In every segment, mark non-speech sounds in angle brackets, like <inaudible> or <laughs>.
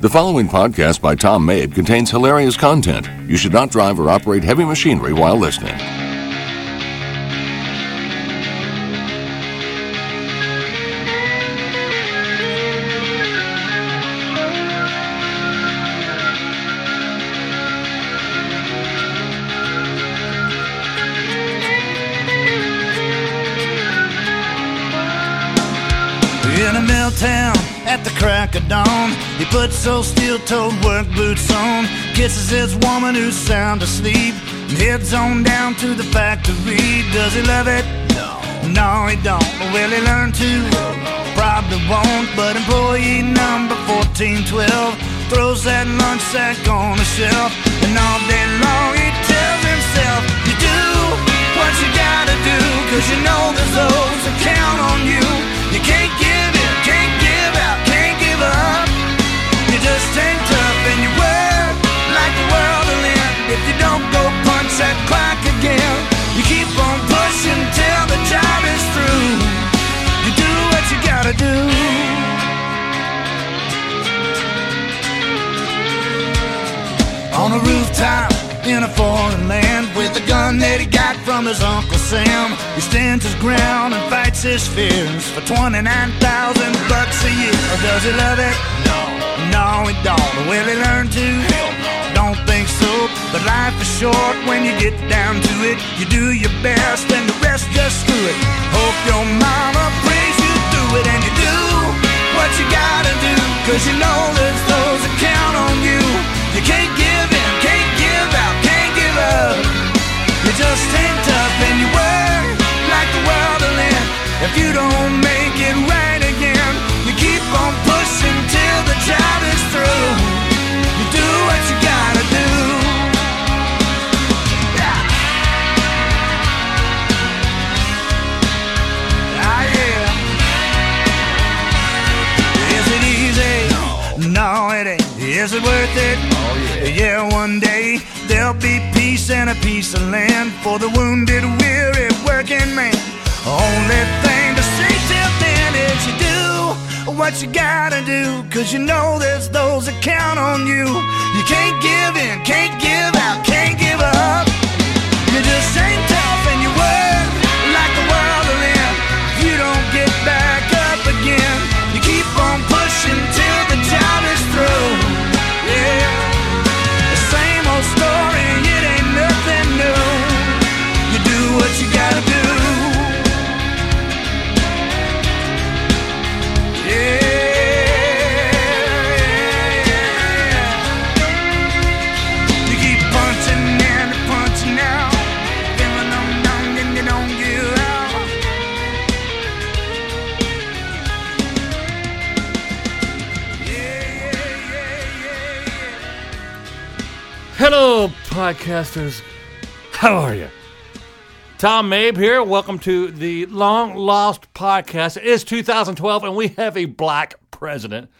The following podcast by Tom Mabe contains hilarious content. You should not drive or operate heavy machinery while listening. Town at the crack of dawn, he puts those steel-toed work boots on, kisses his woman who's sound asleep, and heads on down to the factory. Does he love it? No. No, he don't. Will he learn to? Probably won't, but employee number 1412 throws that lunch sack on the shelf, and all a rooftop in a foreign land with a gun that he got from his Uncle Sam. He stands his ground and fights his fears for 29,000 bucks a year. Or does he love it? No. No, he don't. Will he learn to? Hell no. Don't think so. But life is short when you get down to it. You do your best and the rest just screw it. Hope your mama prays you through it and you do what you gotta do. Cause you know there's those that count on you. You can't give You just ain't tough and you work like the world will end. If you don't make it right again, you keep on pushing till the job is through. You do what you gotta do. Yeah. Ah, yeah. Is it easy? No. it ain't. Is it worth it? Oh, yeah. Yeah, one day there'll be peace and a piece of land for the wounded, weary working man. Only thing to say till then is you do what you gotta do, cause you know there's those that count on you. You can't give in, can't give out, can't give up. You just ain't Hello, podcasters. How are you? Tom Mabe here. Welcome to the long lost podcast. It is 2012, and we have a black president.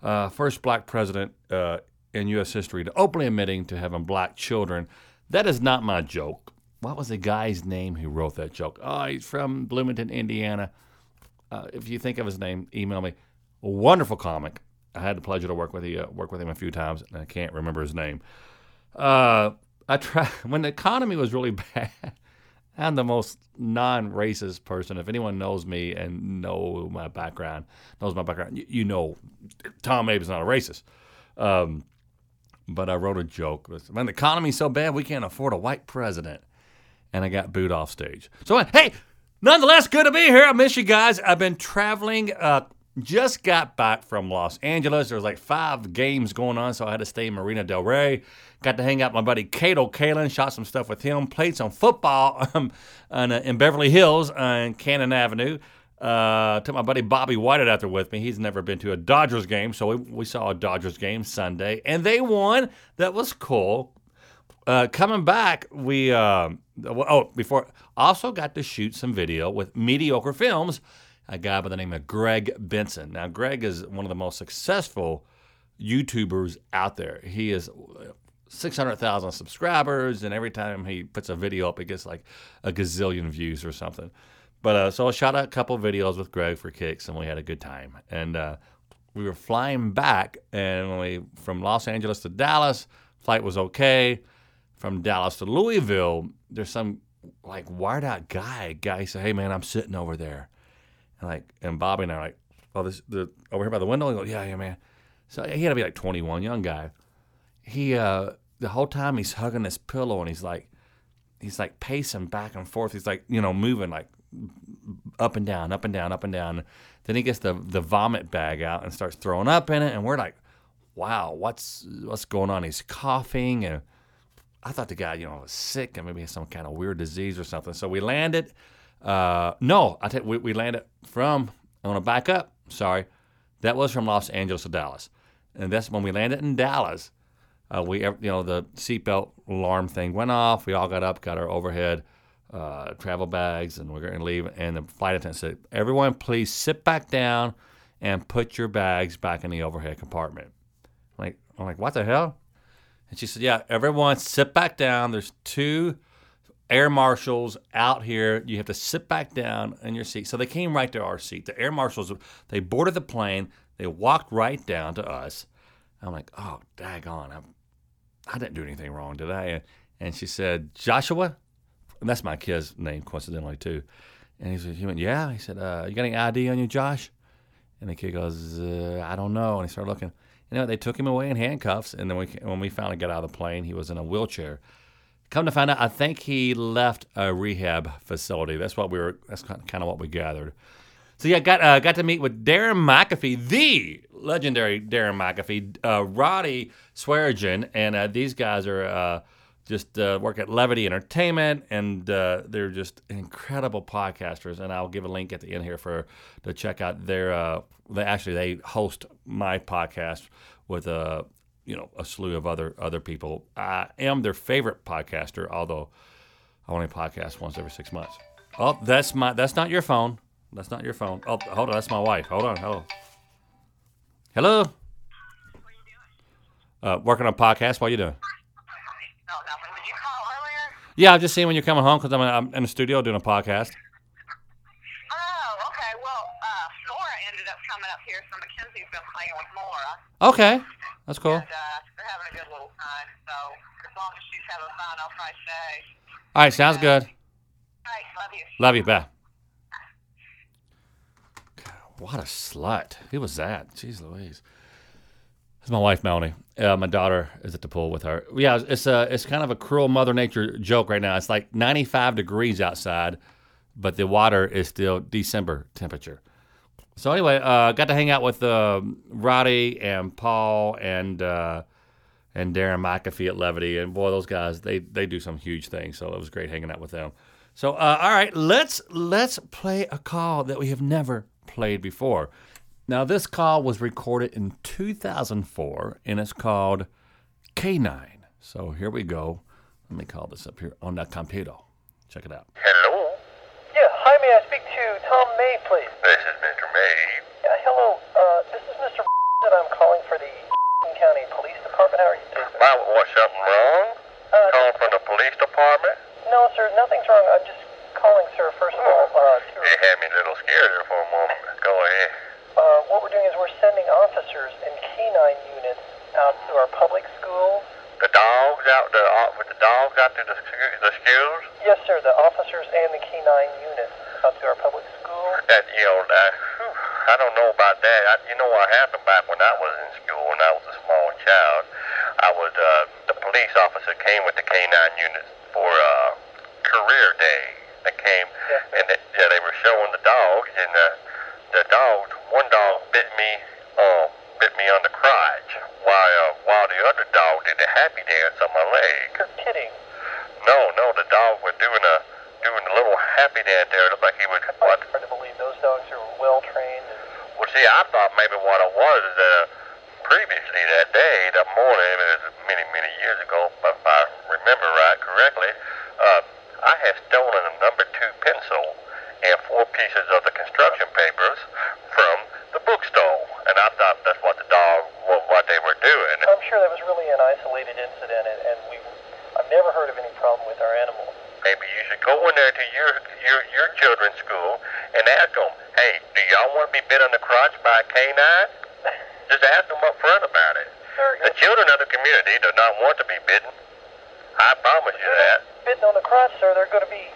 Uh, first black president uh, in U.S. history to openly admitting to having black children. That is not my joke. What was the guy's name who wrote that joke? Oh, he's from Bloomington, Indiana. Uh, if you think of his name, email me. A wonderful comic. I had the pleasure to work with he, uh, work with him a few times, and I can't remember his name. Uh, I try <laughs> when the economy was really <laughs> bad. I'm the most non-racist person. If anyone knows me and know my background, knows my background, you, you know, Tom Mabe is not a racist. Um, but I wrote a joke. When the economy's so bad, we can't afford a white president, and I got booed off stage. So hey, nonetheless, good to be here. I miss you guys. I've been traveling. Uh, just got back from Los Angeles. There was like five games going on, so I had to stay in Marina Del Rey. Got to hang out with my buddy Kato Kaelin, shot some stuff with him, played some football <laughs> um, on, uh, in Beverly Hills on Cannon Avenue. Uh, took my buddy Bobby Whitehead out there with me. He's never been to a Dodgers game, so we, we saw a Dodgers game Sunday, and they won. That was cool. Uh, coming back, we uh, oh before also got to shoot some video with Mediocre Films, a guy by the name of Greg Benson. Now, Greg is one of the most successful YouTubers out there. He is 600,000 subscribers, and every time he puts a video up, it gets like a gazillion views or something. But uh, so I shot a couple videos with Greg for kicks, and we had a good time. And uh, we were flying back, and we from Los Angeles to Dallas, flight was okay. From Dallas to Louisville, there's some like wired out guy. Guy said, "Hey man, I'm sitting over there," and like, and Bobby and I are like, "Oh, this the over here by the window." I go, "Yeah, yeah, man." So he had to be like 21, young guy. He uh the whole time he's hugging this pillow and he's like, he's like pacing back and forth. He's like, you know, moving like up and down, up and down, up and down. Then he gets the the vomit bag out and starts throwing up in it, and we're like, "Wow, what's what's going on?" He's coughing, and I thought the guy, you know, was sick and maybe some kind of weird disease or something. So we landed. Uh, no, I think we, we landed from. I want to back up. Sorry, that was from Los Angeles to Dallas, and that's when we landed in Dallas. Uh, we, you know, the seatbelt alarm thing went off. We all got up, got our overhead uh, travel bags, and we're going to leave. And the flight attendant said, "Everyone, please sit back down and put your bags back in the overhead compartment." I'm like, I'm like, what the hell? And she said, "Yeah, everyone, sit back down. There's two air marshals out here. You have to sit back down in your seat." So they came right to our seat. The air marshals, they boarded the plane. They walked right down to us. I'm like, "Oh, daggone! I'm, I didn't do anything wrong, did I?" And she said, "Joshua." And that's my kid's name, coincidentally, too. And he said, he went, yeah. He said, uh, you got any ID on you, Josh? And the kid goes, uh, I don't know. And he started looking. You know, they took him away in handcuffs. And then we, when we finally got out of the plane, he was in a wheelchair. Come to find out, I think he left a rehab facility. That's what we were. That's kind of what we gathered. So yeah, got uh, got to meet with Darren McAfee, the legendary Darren McAfee, uh, Roddy Swearingen, and uh, these guys are uh, just uh, work at Levity Entertainment, and uh, they're just incredible podcasters. And I'll give a link at the end here for to check out their. They actually they host my podcast with a you know a slew of other other people. I am their favorite podcaster, although I only podcast once every six months. Oh, that's my that's not your phone. That's not your phone. Oh, hold on, that's my wife. Hold on, hello. Hello. Uh, working on a podcast. What are you doing? No, nothing. Did you call earlier? Yeah, I'm just seeing when you're coming home because I'm, I'm in the studio doing a podcast. Oh, okay. Well, uh, Laura ended up coming up here, so Mackenzie's been playing with Laura. Okay, that's cool. And uh, they're having a good little time. So as long as she's having fun, I'll probably stay. All right, sounds good. All right, love you. Love you, bye. God, what a slut. Who was that? Jeez Louise. That's my wife, Melanie. Uh, my daughter is at the pool with her. Yeah, it's a it's kind of a cruel Mother Nature joke right now. It's like 95 degrees outside, but the water is still December temperature. So anyway, uh, got to hang out with uh, Roddy and Paul and uh, and Darren McAfee at Levity, and boy, those guys they they do some huge things. So it was great hanging out with them. So uh, all right, let's let's play a call that we have never played before. Now this call was recorded in 2004, and it's called K9. So here we go. Let me call this up here on the computer. Check it out. Hello, Yeah, hi, may I speak to Tom May, please? this is Mr. May. Yeah, hello, uh, this is Mr. and <laughs> I'm calling for the <laughs> County Police Department. How are you today? Why, was something wrong? Uh, Calling from the police department? no, sir, nothing's wrong. I'm just calling, sir, first of all, uh, to, You had me a little scared there for a moment. Go ahead. uh, what we're doing is we're sending officers and canine units out to our public schools. The dogs out the uh, with the dogs out to the the schools. Yes, sir, the officers and the canine units out to our public schools. That you know, that, whew, I don't know about that. I, you know what happened back when I was in school when I was a small child. I was uh, the police officer came with the canine units for uh, career day. They came sir. and they, yeah, they were showing the dogs and the the dogs. One dog bit me, uh, bit me on the crotch, while uh, while the other dog did a happy dance on my leg. You're kidding. No, no, the dog was doing a doing a little happy dance there. It looked like he was what Hard to believe those dogs are well trained. Well, see, I thought maybe what it was uh, previously that day, that morning, it was many, many years ago, if I remember right correctly, uh, I had stolen a number two pencil and four pieces of the construction papers from the bookstore, and I thought that's what the dog, what, what they were doing. I'm sure that was really an isolated incident, and, and we, I've never heard of any problem with our animals. Maybe you should go in there to your your your children's school and ask them, hey, y'all want to be bit on the crotch by a canine? <laughs> Just ask them up front about it. The children of the community do not want to be bitten. I promise you that. bitten on the crotch, sir. They're going to be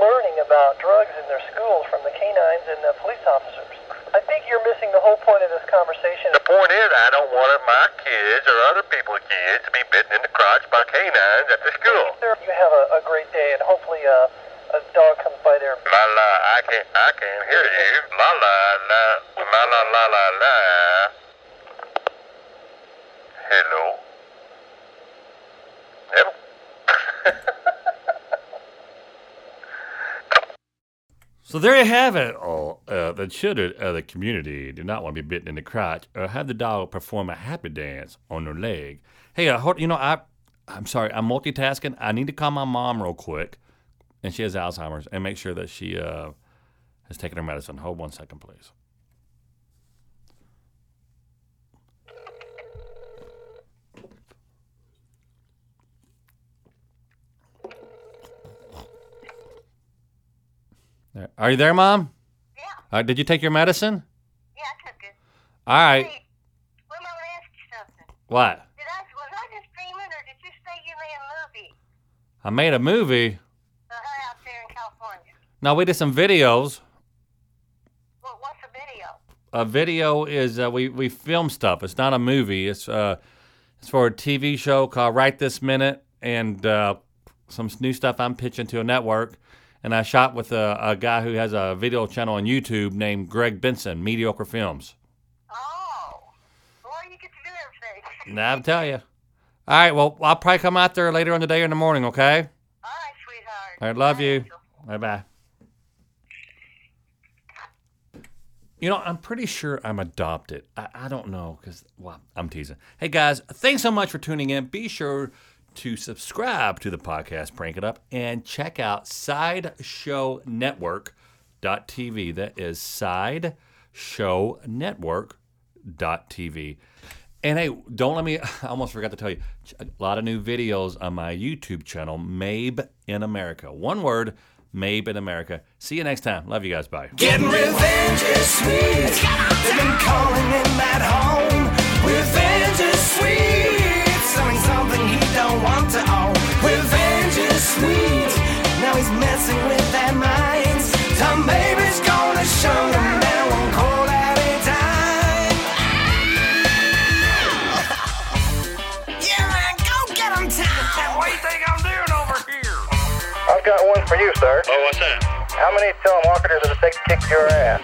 learning about drugs in their schools from the canines and the police officers. I think you're missing the whole point of this conversation. The point is, I don't want my kids or other people's kids to be bitten in the crotch by canines at the school. Sir, you have a, a great day, and hopefully uh, a dog comes by there. La la, I can't, I can't hear you. La la la, la la la la la. Hello. Hello. <laughs> So there you have it. Oh, uh, the children of the community do not want to be bitten in the crotch or have the dog perform a happy dance on their leg. Hey, uh, hold, you know, I, I'm sorry, I'm multitasking. I need to call my mom real quick, and she has Alzheimer's, and make sure that she uh, has taken her medicine. Hold one second, please. There. Are you there, Mom? Yeah, Uh, did you take your medicine? yeah, I took it. All right. Hey, well, I'm gonna ask you something. What? Did I was I just dreaming, or did you say you made a movie I made a movie. uh, out there in California? No, we did some videos. Well, what's the video? A video is uh, we we film stuff. It's not a movie. It's uh, it's for a TV show called Right This Minute, and uh, some new stuff I'm pitching to a network. And I shot with a, a guy who has a video channel on YouTube named Greg Benson, Mediocre Films. Oh, boy, you get to do everything. Now I'll tell you. All right. Well, I'll probably come out there later on the day or in the morning. Okay. All right, sweetheart. I love Bye, you. Bye bye. You know, I'm pretty sure I'm adopted. I, I don't know because, well, I'm teasing. Hey, guys, thanks so much for tuning in. Be sure to subscribe to the podcast, Prank It Up, and check out SideshowNetwork.tv. That is SideshowNetwork.tv. And hey, don't let me, <laughs> I almost forgot to tell you, a lot of new videos on my YouTube channel, Mabe in America. One word, Mabe in America. See you next time. Love you guys. Bye. Getting revenge is sweet. They've been calling him at home. Revenge is sweet. Selling something he don't want to own. Revenge is sweet. Now he's messing with their minds. How many telemarketers have it take to kick your ass?